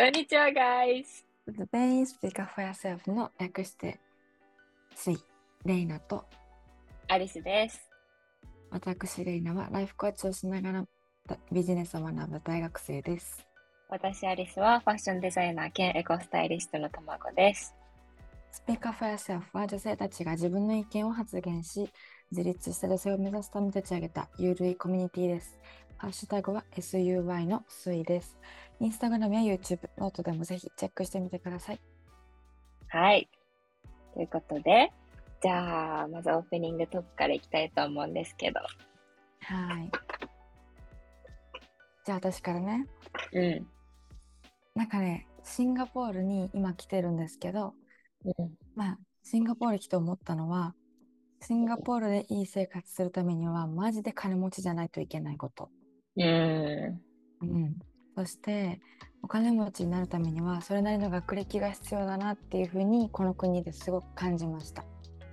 こんにちは、guys! The Main Speak for Yourself の略して、スイ、レイナと、アリスです。私レイナはライフコーチをしながらビジネスを学ぶ大学生です。私、アリスはファッションデザイナー兼エコスタイリストの卵です。Speak for Yourself は女性たちが自分の意見を発言し、自立した女性を目指すために立ち上げたゆるいコミュニティです。ハッシュタグは SUY のスイです。インスタグラムや YouTube、ノートでもぜひチェックしてみてください。はい。ということで、じゃあ、まずオープニングトークからいきたいと思うんですけど。はい。じゃあ私からね、うん。なんかね、シンガポールに今来てるんですけど、うん。まあ、シンガポール来て思ったのは、シンガポールでいい生活するためには、マジで金持ちじゃないといけないこと。うん。うん。そして、お金持ちになるためには、それなりの学歴が必要だなっていうふうに、この国ですごく感じました。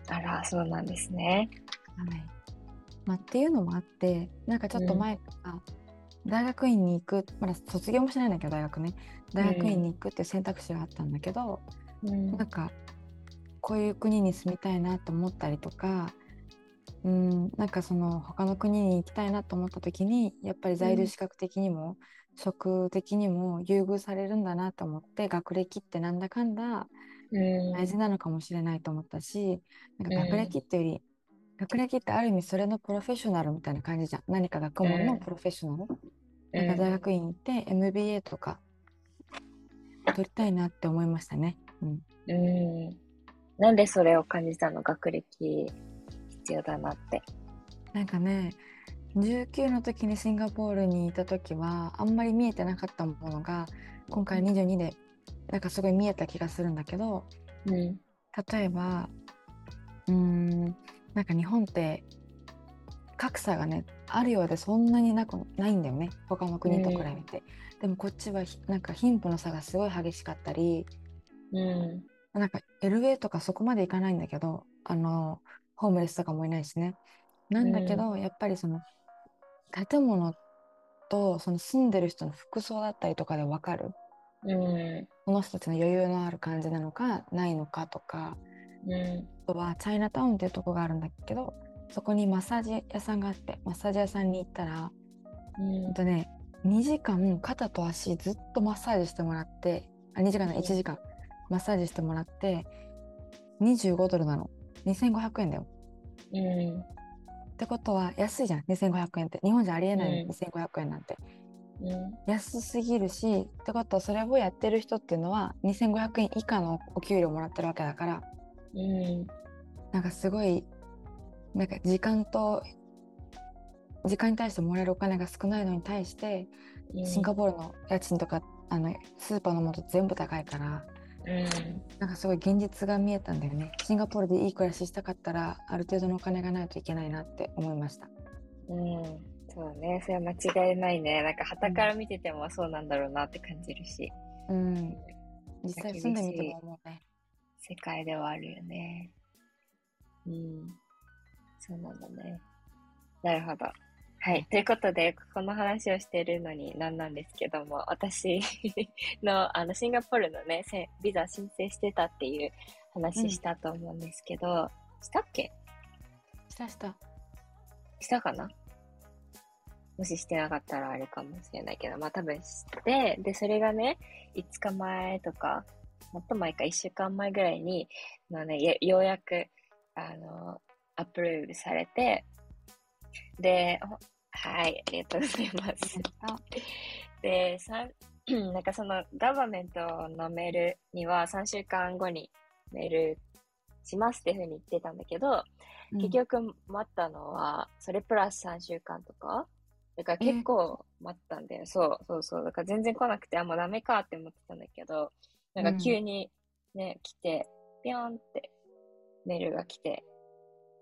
あら、そうなんですね。はい。まあ、っていうのもあって、なんかちょっと前から、大学院に行く、まだ卒業もしないんだけど、大学ね。大学院に行くっていう選択肢があったんだけど、うんなんかこういう国に住みたいなと思ったりとかうんなんかその他の国に行きたいなと思った時にやっぱり在留資格的にも、職的にも優遇されるんだなと思って学歴ってなんだかんだうん。大事なのかもしれないと思ったし、なんかうん学歴ってより、学歴ってある意味それのプロフェッショナルみたいな感じじゃん。何か学問のプロフェッショナル、なんか大学院行って MBA とか取りたいなって思いましたね。うん。うん。なんでそれを感じたの？学歴必要だなって。なんかね19の時にシンガポールにいた時はあんまり見えてなかったものが今回22でなんかすごい見えた気がするんだけどうん。例えばうーんなんか日本って格差がねあるようでそんなになくないんだよね他の国と比べて、でもこっちはひなんか貧富の差がすごい激しかったりうん。なんか LA とかそこまでいかないんだけどあのホームレスとかもいないしね。なんだけど、やっぱりその建物とその住んでる人の服装だったりとかで分かる？うん。その人たちの余裕のある感じなのかないのかとか。うん。あとはチャイナタウンっていうとこがあるんだけどそこにマッサージ屋さんがあってマッサージ屋さんに行ったらうん。ほんとね2時間肩と足ずっとマッサージしてもらってあ2時間ない1時間。マッサージしてもらって25ドルなの2500円だよ。うん。ってことは安いじゃん。2500円って。日本じゃありえないの、うん。2500円なんて。うん。安すぎるしってことはそれをやってる人っていうのは2500円以下のお給料もらってるわけだから。うん。なんかすごいなんか時間と時間に対してもらえるお金が少ないのに対してシンガポールの家賃とかあのスーパーのもの全部高いからうん。なんかすごい現実が見えたんだよねシンガポールでいい暮らししたかったらある程度のお金がないといけないなって思いましたうん。そうね。それは間違いないね。なんか、旗から見ててもそうなんだろうなって感じるし、うん実際住んでみても思うね世界ではあるよね。うん。そうなんだね。なるほど。はい。ということで、この話をしているのになんなんですけども、私 の、あの、シンガポールのね、せビザ申請してたっていう話したと思うんですけど、したっけ？したした。したかな？もししてなかったらあれかもしれないけど、まあ多分して、で、それがね、5日前とか、もっと前か1週間前ぐらいに、のね、やようやく、あの、アプローブされて、で、ほはい、ありがとうございます。で、さんなんかそのガバメントのメールには3週間後にメールしますっていうふうに言ってたんだけど、結局待ったのは、それプラス3週間とか？だから結構待ったんだよ。そうそうそう。だから全然来なくて、あ、もうダメかって思ってたんだけど、なんか急にね、来て、ピョンってメールが来て、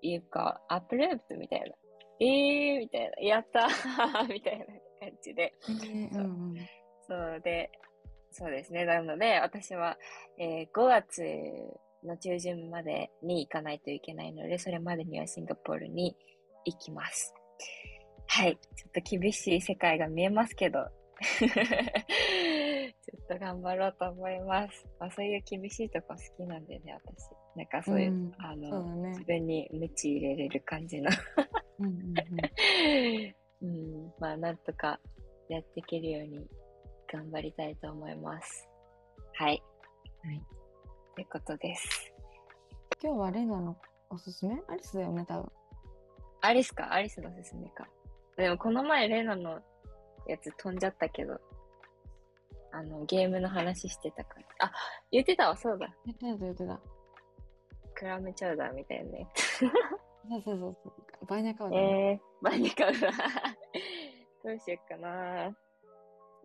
いうか、アップループみたいな。えーみたいな。やったー みたいな感じで。えーうんうんそうで、そうですね。なので、私は、えー5月の中旬までに行かないといけないので、それまでにはシンガポールに行きます。はい。ちょっと厳しい世界が見えますけど。ちょっと頑張ろうと思います。まあ、そういう厳しいとこ好きなんでね、私。なんかそういう、うんあの、ね自分に鞭入れれる感じの。うんうんうん うん、まあ、なんとかやっていけるように頑張りたいと思います。はい。はい。ということです。今日はレナのおすすめ？アリスだよね、多分。アリスか？アリスのおすすめか。でもこの前レナのやつ飛んじゃったけど、あの、ゲームの話してたから。あ、言ってたわ、そうだ。言ってた言ってた。クラムチャウダーみたいなね。そうそうそうそう。バイナカウダね。えー、バニカウダー。どうしよっかな。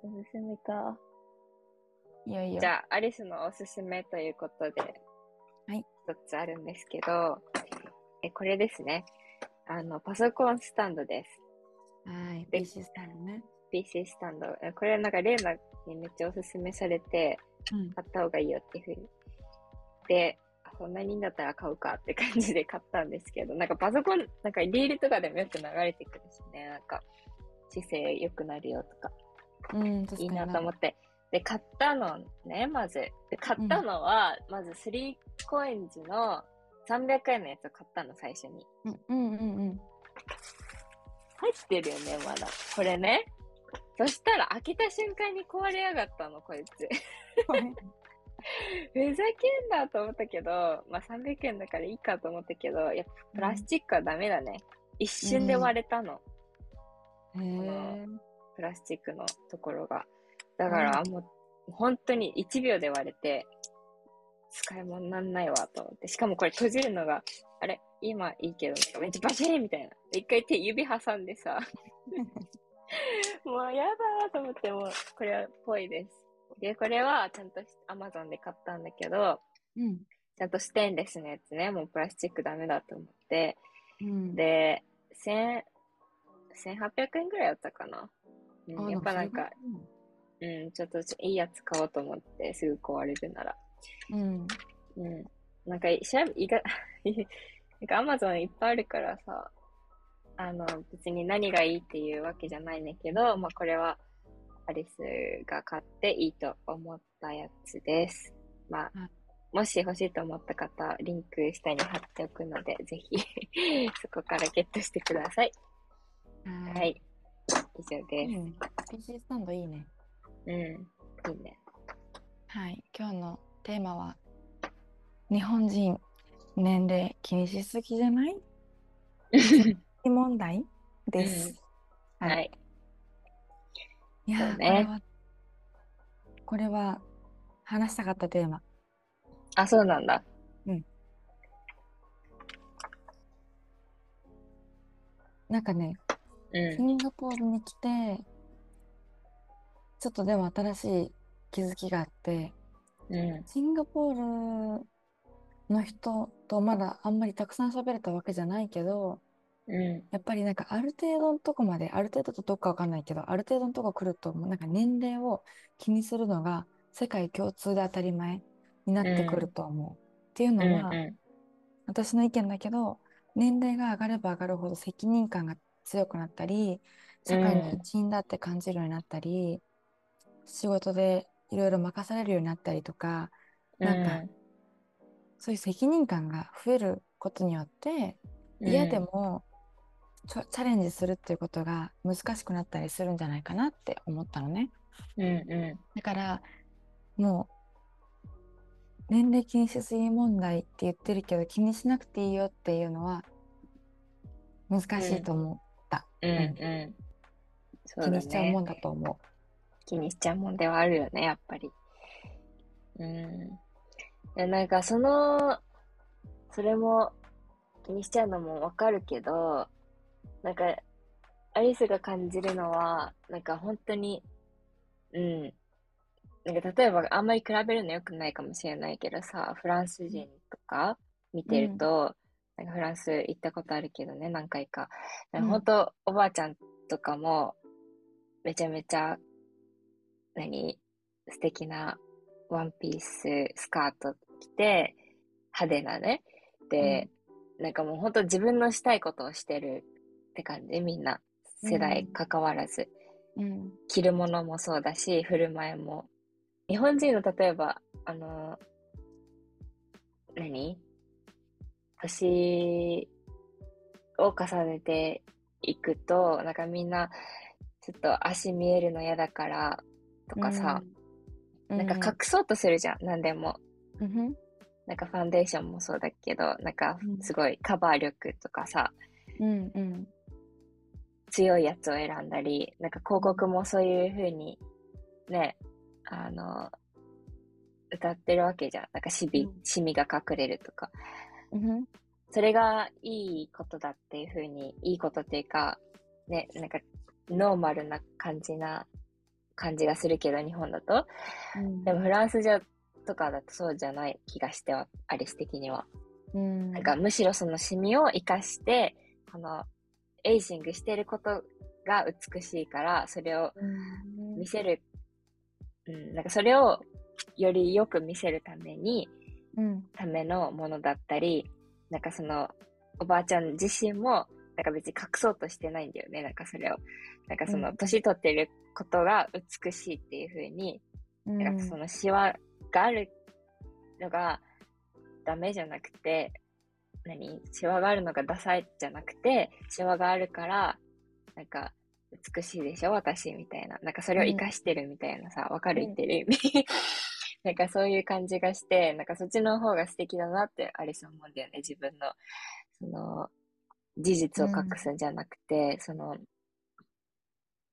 おすすめか。いやいや。じゃあ、アリスのおすすめということで、はい。一つあるんですけど、え、これですね。あの、パソコンスタンドです。はい。で PC スタイルね。PC スタンド。えこれなんか、レーナにめっちゃおすすめされて、うん。買った方がいいよっていうふうに。で、あそんなにいいんだったら買うかって感じで買ったんですけど、なんかパソコン、なんかリールとかでもよく流れてくるしね、なんか姿勢良くなるよとか、うん、いいになと思って。で、買ったのね、まず。で、買ったのは、まず3コインズの300円のやつを買ったの、最初に。うんうんうんうん。入ってるよね、まだ。これね。そしたら開けた瞬間に壊れやがったの、こいつ。ふざけんなと思ったけど、まあ300円だからいいかと思ったけど、やっぱプラスチックはダメだね。一瞬で割れたの、へえ。プラスチックのところが。だからもう、本当に1秒で割れて、使い物になんないわと思って。しかもこれ閉じるのが、あれ？今いいけど、めっちゃバシーンみたいな。一回手指挟んでさ、もうやだーと思って、もうこれはぽいです。で、これはちゃんと Amazon で買ったんだけど、うん。ちゃんとステンレスのやつね、もうプラスチックダメだと思って、うん。で、千、1800円ぐらいだったかな。うんあやっぱなんか、うん、ちょっとちょいいやつ買おうと思って、すぐ壊れるなら。がうん。うん。なんか、調べ、意外、なんか Amazon いっぱいあるからさ、あの、別に何がいいっていうわけじゃないねんけど、まあこれは、アリスが買っていいと思ったやつです。まあ、はいもし欲しいと思った方、リンク下に貼っておくので、ぜひ、そこからゲットしてください。は。はいい。以上です。いいね。PC スタンドいいね。うん。いいね。はい。今日のテーマは、日本人、年齢気にしすぎじゃない？問題です。はいはい。いやねこれは、これは話したかったテーマ。あ、そうなんだ。なんかね、うシンガポールに来て、ちょっとでも新しい気づきがあって、ん。うシンガポールの人とまだあんまりたくさん喋れたわけじゃないけど、ん。うやっぱりなんかある程度のとこまで、ある程度とどっかわかんないけど、ある程度のとこ来ると、もうなんか年齢を気にするのが世界共通で当たり前になってくると思う。っていうのん。は、う私の意見だけど、年齢が上がれば上がるほど責任感が強くなったり、社会の一員だって感じるようになったり、仕事でいろいろ任されるようになったりとか、ん。なんかそういう責任感が増えることによって、うん、嫌でもちょチャレンジするっていうことが難しくなったりするんじゃないかなって思ったのね。うんうだからもう年齢気にしすぎ問題って言ってるけど気にしなくていいよっていうのは難しいと思った。ん。うんうん。気にしちゃうもね。んだと思気にしちゃうもんではあるよね、やっぱり。うん。でなんかその、それも気にしちゃうのもわかるけど、なんか、アリスが感じるのは、なんか本当に、うん。なんか例えばあんまり比べるの良くないかもしれないけどさ、フランス人とか見てると、なんかフランス行ったことあるけどね、何回か。なんか本当、おばあちゃんとかも、めちゃめちゃ、何、素敵なワンピース、スカート着て、派手なね。で、なんかもう本当自分のしたいことをしてるって感じ、みんな。世代関わらず。う。うん。着るものもそうだし、振る舞いも日本人の例えば、あの、何？年を重ねていくと、なんかみんな、ちょっと足見えるの嫌だからとかさ、なんか隠そうとするじゃん、何でも。うんなんかファンデーションもそうだけど、なんかすごいカバー力とかさ、うんうん強いやつを選んだり、なんか広告もそういう風にね、あの、歌ってるわけじゃん。なんかシビ、うんシミが隠れるとか。うんそれがいいことだっていう風に、いいことっていうか、ね、なんかノーマルな感じな感じがするけど、日本だと。うんでもフランスじゃ、とかだとそうじゃない気がしては、アリス的には。うんなんかむしろそのシミを活かして、このエイジングしてることが美しいから、それをうん。見せる、うん、なんかそれをよりよく見せるために、うん。ためのものだったり、なんかそのおばあちゃん自身も、なんか別に隠そうとしてないんだよね、なんかそれを。なんかそのうん。年取ってることが美しいっていう風に、うん。なんかそのシワがあるのがダメじゃなくて、何？シワがあるのがダサいじゃなくて、シワがあるから、なんか、美しいでしょ？私みたいな。なんかそれを活かしてるみたいなさ、わかるうん言ってる？意味。なんかそういう感じがして、なんかそっちの方が素敵だなってアリスは思うんだよね。自分の、その、事実を隠すんじゃなくて、その、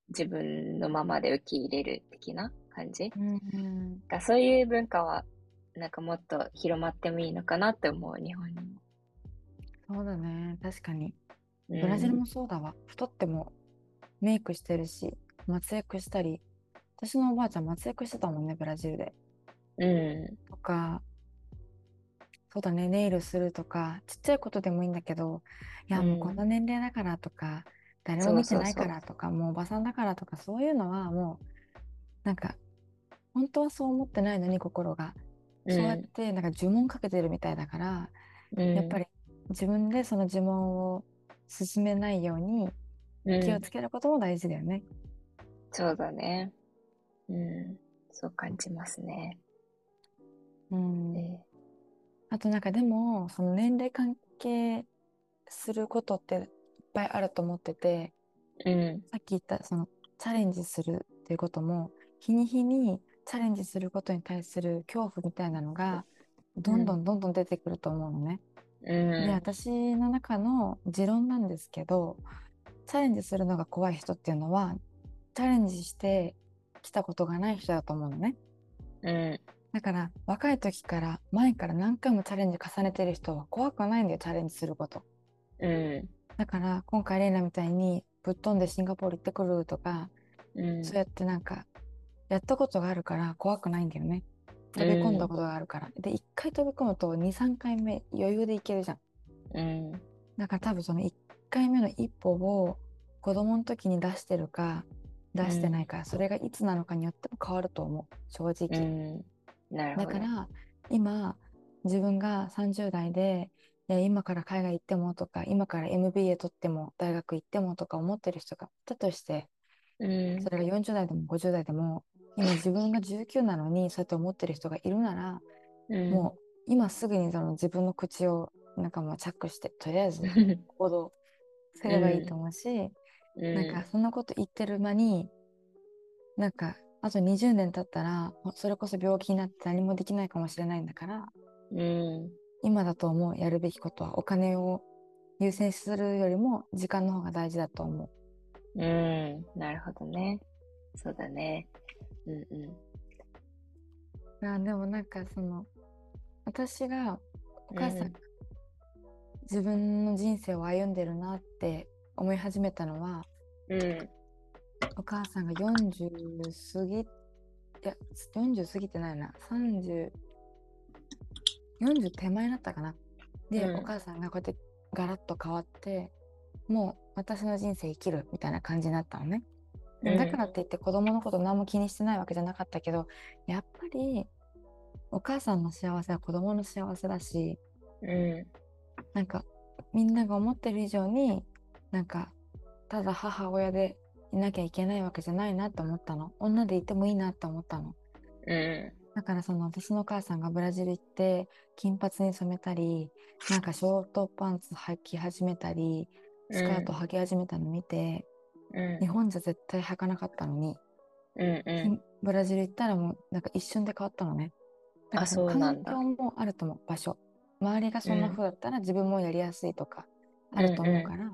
自分のままで受け入れる的な感じ？うんがそういう文化はなんかもっと広まってもいいのかなって思う日本にも。そうだね。確かに。うん。ブラジルもそうだわ、太ってもメイクしてるし松役したり。私のおばあちゃん松役してたもんねブラジルで。うん。とかそうだねネイルするとかちっちゃいことでもいいんだけどいやうん。もうこんな年齢だからとか、誰そうも見てないからとかもうおばさんだからとかそういうのはもうなんか本当はそう思ってないのに心が、そうやってなんか呪文かけてるみたいだから、うんやっぱり自分でその呪文を進めないようにうん気をつけることも大事だよね。そうだね。うん。そう感じますね。うんであとなんかでもその年齢関係することっていっぱいあると思っててうん。さっき言ったそのチャレンジするっていうことも日に日にチャレンジすることに対する恐怖みたいなのがどんどんどんどん出てくると思うのね。うでん。私の中の持論なんですけどチャレンジするのが怖い人っていうのはチャレンジしてきたことがない人だと思うのね。うん。だから若い時から前から何回もチャレンジ重ねてる人は怖くないんだよチャレンジすること。うん。だから今回レイナみたいにぶっ飛んでシンガポール行ってくるとか、うん。そうやってなんかやったことがあるから怖くないんだよね。飛び込んだことがあるから。で1回飛び込むと23回目余裕でいけるじゃん。うん。だから多分その1回目の一歩を子供の時に出してるか出してないか、それがいつなのかによっても変わると思う正直。うん。なるほど。だから今自分が30代で今から海外行ってもとか今から MBA 取っても大学行ってもとか思ってる人がいたとしてうんそ。れが40代でも50代でも今自分が19なのにそうやって思ってる人がいるなら、うん。もう今すぐにその自分の口をなんかもうチャックしてとりあえず 行動すればいいと思うし、うん。なんかそんなこと言ってる間になんかあと20年経ったらそれこそ病気になって何もできないかもしれないんだからうん。今だと思うやるべきことはお金を優先するよりも時間の方が大事だと思う。うん。なるほどね。そうだね。うんうあでもなんかその私がお母さんがうん自分の人生を歩んでるなって思い始めたのはん。うん。お母さんが40過ぎいや40過ぎてないな。3040手前だったかな。で、うん。お母さんがこうやってガラッと変わってもう私の人生生きるみたいな感じになったのね、だからって言って子供のこと何も気にしてないわけじゃなかったけどやっぱりお母さんの幸せは子供の幸せだしうん。なんかみんなが思ってる以上になんかただ母親でいなきゃいけないわけじゃないなって思ったの女でいてもいいなって思ったのうん。だからその私のお母さんがブラジル行って金髪に染めたりなんかショートパンツ履き始めたりスカート履き始めたの見て、うん日本じゃ絶対履かなかったのに、うんうん。ブラジル行ったらもうなんか一瞬で変わったのね。だからあそのそうなんだ環境もあると思う場所。周りがそんな風だったら自分もやりやすいとかあると思うから、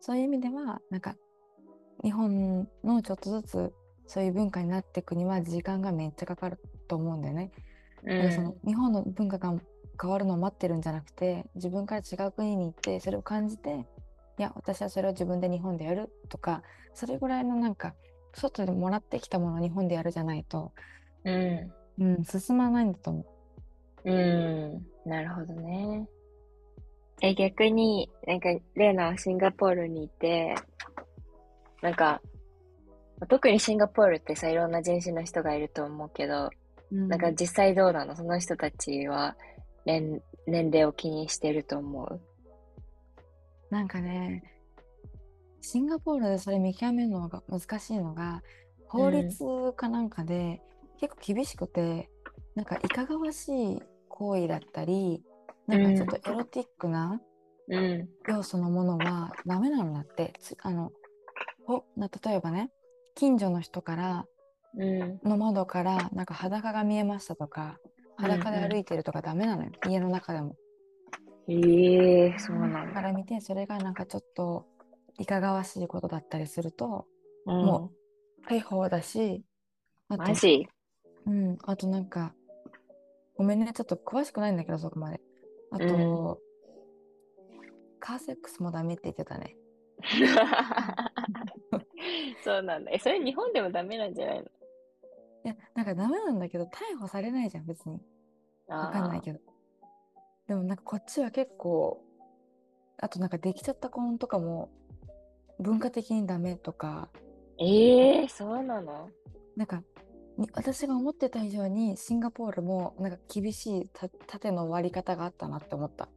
そういう意味ではなんか日本のちょっとずつそういう文化になっていくには時間がめっちゃかかると思うんだよね。うだからそんの日本の文化が変わるのを待ってるんじゃなくて自分から違う国に行ってそれを感じていや私はそれを自分で日本でやるとかそれぐらいのなんか外でもらってきたものを日本でやるじゃないと、うん。うん、進まないんだと思う。うん。なるほどね。え、逆に、なんか、レーナはシンガポールにいて、なんか、特にシンガポールってさ、いろんな人種の人がいると思うけど、うんなんか実際どうなの？その人たちは年、年齢を気にしてると思う？なんかねシンガポールでそれ見極めるのが難しいのが法律かなんかで結構厳しくて、なんかいかがわしい行為だったりなんかちょっとエロティックな、うん。要素のものはダメなんだってつあのほな例えばね近所の人からうん。の窓からなんか裸が見えましたとか裸で歩いてるとかダメなのよ、家の中でも。ええそうなんだ。から見てそれがなんかちょっといかがわしいことだったりするとうんも逮捕だしあとマジ？うん、あとなんかごめんねちょっと詳しくないんだけどそこまで。あと、カーセックスもダメって言ってたね。そうなんだ。え、それ日本でもダメなんじゃないの？いや、なんかダメなんだけど、逮捕されないじゃん、別に。わかんないけど。でもなんかこっちは結構、あとなんかできちゃった婚とかも、文化的にダメとか、ええー、そうなの？なんか、に私が思ってた以上にシンガポールもなんか厳しいた縦の割り方があったなって思った。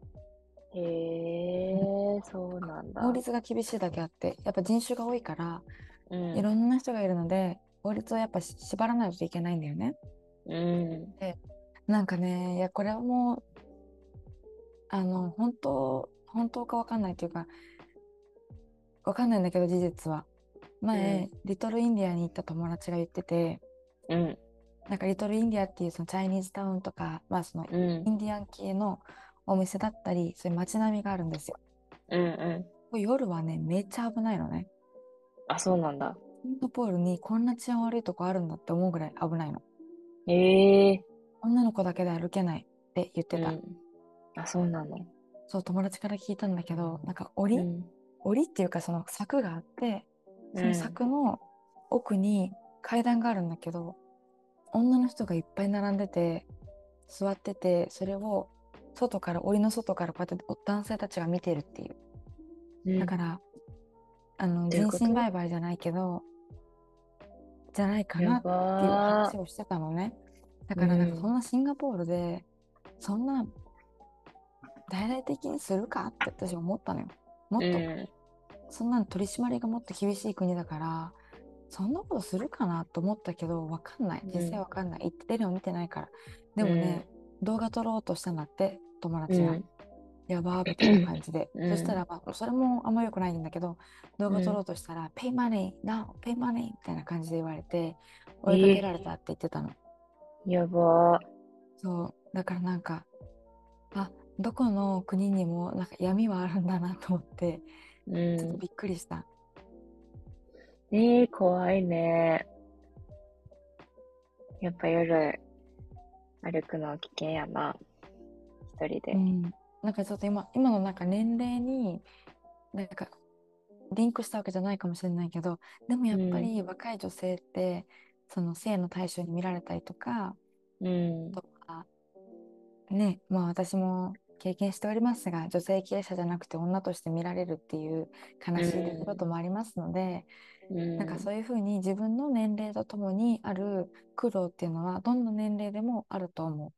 へえ、そうなんだ。法律が厳しいだけあって、やっぱ人種が多いから、うんいろんな人がいるので、法律をやっぱし縛らないといけないんだよね。うん。なんかね、いや、これはもう、あの、本当、本当かわかんないというか、わかんないんだけど、事実は。前、リトルインディアに行った友達が言ってて、うん。なんかリトルインディアっていうそのチャイニーズタウンとか、まあそのうんイ。ンディアン系のお店だったり、そういう街並みがあるんですよ。うん。うん。夜はね、めっちゃ危ないのね。あ、そうなんだ。シンガポールにこんな治安悪いとこあるんだって思うぐらい危ないの。ええ女の子だけで歩けないって言ってた。うん。あ、そうなの。そう、友達から聞いたんだけど、なんか檻、うん。檻っていうかその柵があって、そうんの柵の奥に階段があるんだけど、女の人がいっぱい並んでて、座ってて、それを外から、檻の外からこうやって男性たちが見てるっていう。うんだから、あの、人身売買じゃないけど、じゃないかなやっていうば話をしてたのね。だからなんうんかそんなシンガポールで、そんな大々的にするかって私思ったのよ。もっと、うん。そんなの取り締まりがもっと厳しい国だから、そんなことするかなと思ったけど、わかんない。実際わかんない。言ってるの見てないから。でもね、動画撮ろうとしたんだって、友達が。うんやばーみたいな感じで。うんそしたら、まあ、それもあんま良くないんだけど、動画撮ろうとしたら、pay money, now, pay money みたいな感じで言われて、追いかけられたって言ってたの。やばそう。だからなんか、あ、どこの国にもなんか闇はあるんだなと思って、ー。うちょっとびっくりした。ん。ええ怖いね。やっぱ夜歩くのは危険やな。一人でう。ん。なんかちょっと今、今のなんか年齢に、なんか、リンクしたわけじゃないかもしれないけど、でもやっぱり若い女性って、その性の対象に見られたりとか、うん。とか、ね、まあ私も経験しておりますが、女性経営者じゃなくて女として見られるっていう悲しい出来事もありますので、うん。なんかそういうふうに自分の年齢とともにある苦労っていうのはどんな年齢でもあると思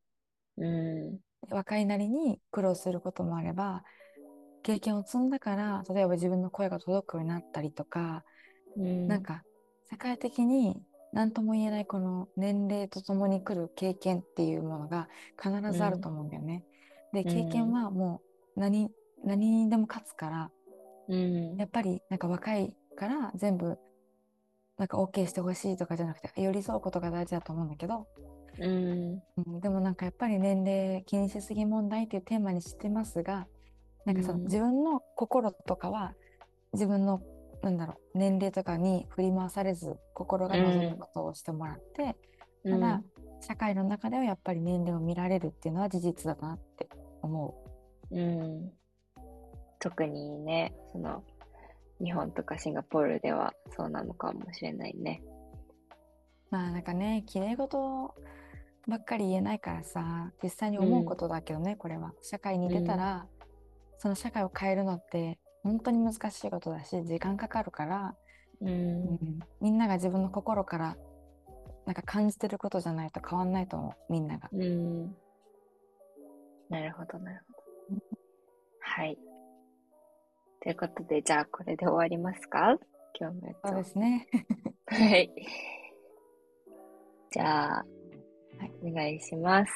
うん。う。若いなりに苦労することもあれば、経験を積んだから、例えば自分の声が届くようになったりとか、うん。なんか世界的に何とも言えないこの年齢とともに来る経験っていうものが必ずあると思うんだよね。でうん。経験はもう何何にでも勝つからうん。やっぱりなんか若いから全部なんか OK してほしいとかじゃなくて寄り添うことが大事だと思うんだけど、うん。うん、でもなんかやっぱり年齢気にしすぎ問題っていうテーマにしてますがなんかそのうん。自分の心とかは自分のなんだろう年齢とかに振り回されず心が望むことをしてもらって、ただ社会の中ではやっぱり年齢を見られるっていうのは事実だなって思うん、特にね、その、日本とかシンガポールではそうなのかもしれないね。うまあなんかね綺麗事ばっかり言えないからさ実際に思うことだけどね、これは社会に出たら、その社会を変えるのって本当に難しいことだし時間かかるから、うんうんみんなが自分の心からなんか感じてることじゃないと変わんないと思うみんなが。うん。なるほど、なるほど。はい。ということで、じゃあこれで終わりますか？今日のやつはそうで。すね。はい。じゃあ、はいお願いします。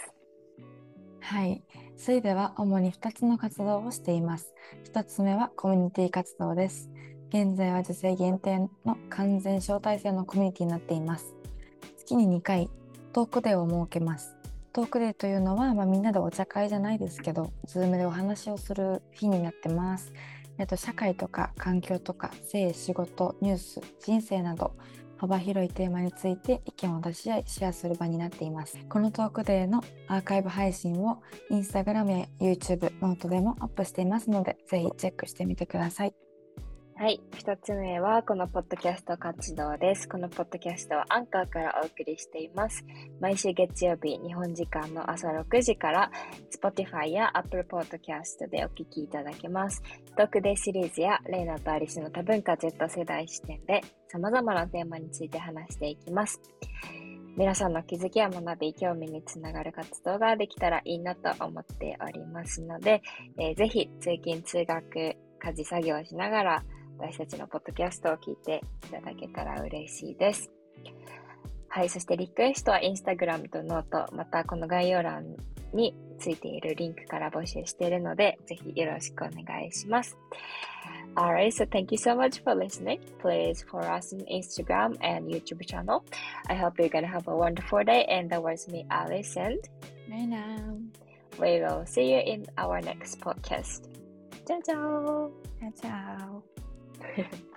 はい。スイでは主に2つの活動をしています。1つ目はコミュニティ活動です。現在は女性限定の完全招待制のコミュニティになっています。月に2回トークデーを設けます。トークデーというのは、まあ、みんなでお茶会じゃないですけど、ズームでお話をする日になってます。あと社会とか環境とか性、仕事、ニュース、人生など幅広いテーマについて意見を出し合いシェアする場になっています。このトークデーのアーカイブ配信をインスタグラムや YouTube、ノートでもアップしていますので、ぜひチェックしてみてください。はい。二つ目は、このポッドキャスト活動です。このポッドキャストはアンカーからお送りしています。毎週月曜日、日本時間の朝6時から、Spotify や Apple Podcast でお聞きいただけます。トークデイシリーズや、レイナとアリスの多文化 Z 世代視点で、様々なテーマについて話していきます。皆さんの気づきや学び、興味につながる活動ができたらいいなと思っておりますので、えーぜひ通勤・通学、家事作業しながら、私たちのポッドキャストを聞いていただけたら嬉しいです。はい、そしてリクエストはインスタグラムとノート、またこの概要欄についているリンクから募集しているので、ぜひよろしくお願いします。Alright, so thank you so much for listening. Please follow us on Instagram and YouTube channel. I hope you're gonna have a wonderful day. And that was me, Alice, and レイナー we will see you in our next podcast. Ciao, ciao! チャオ。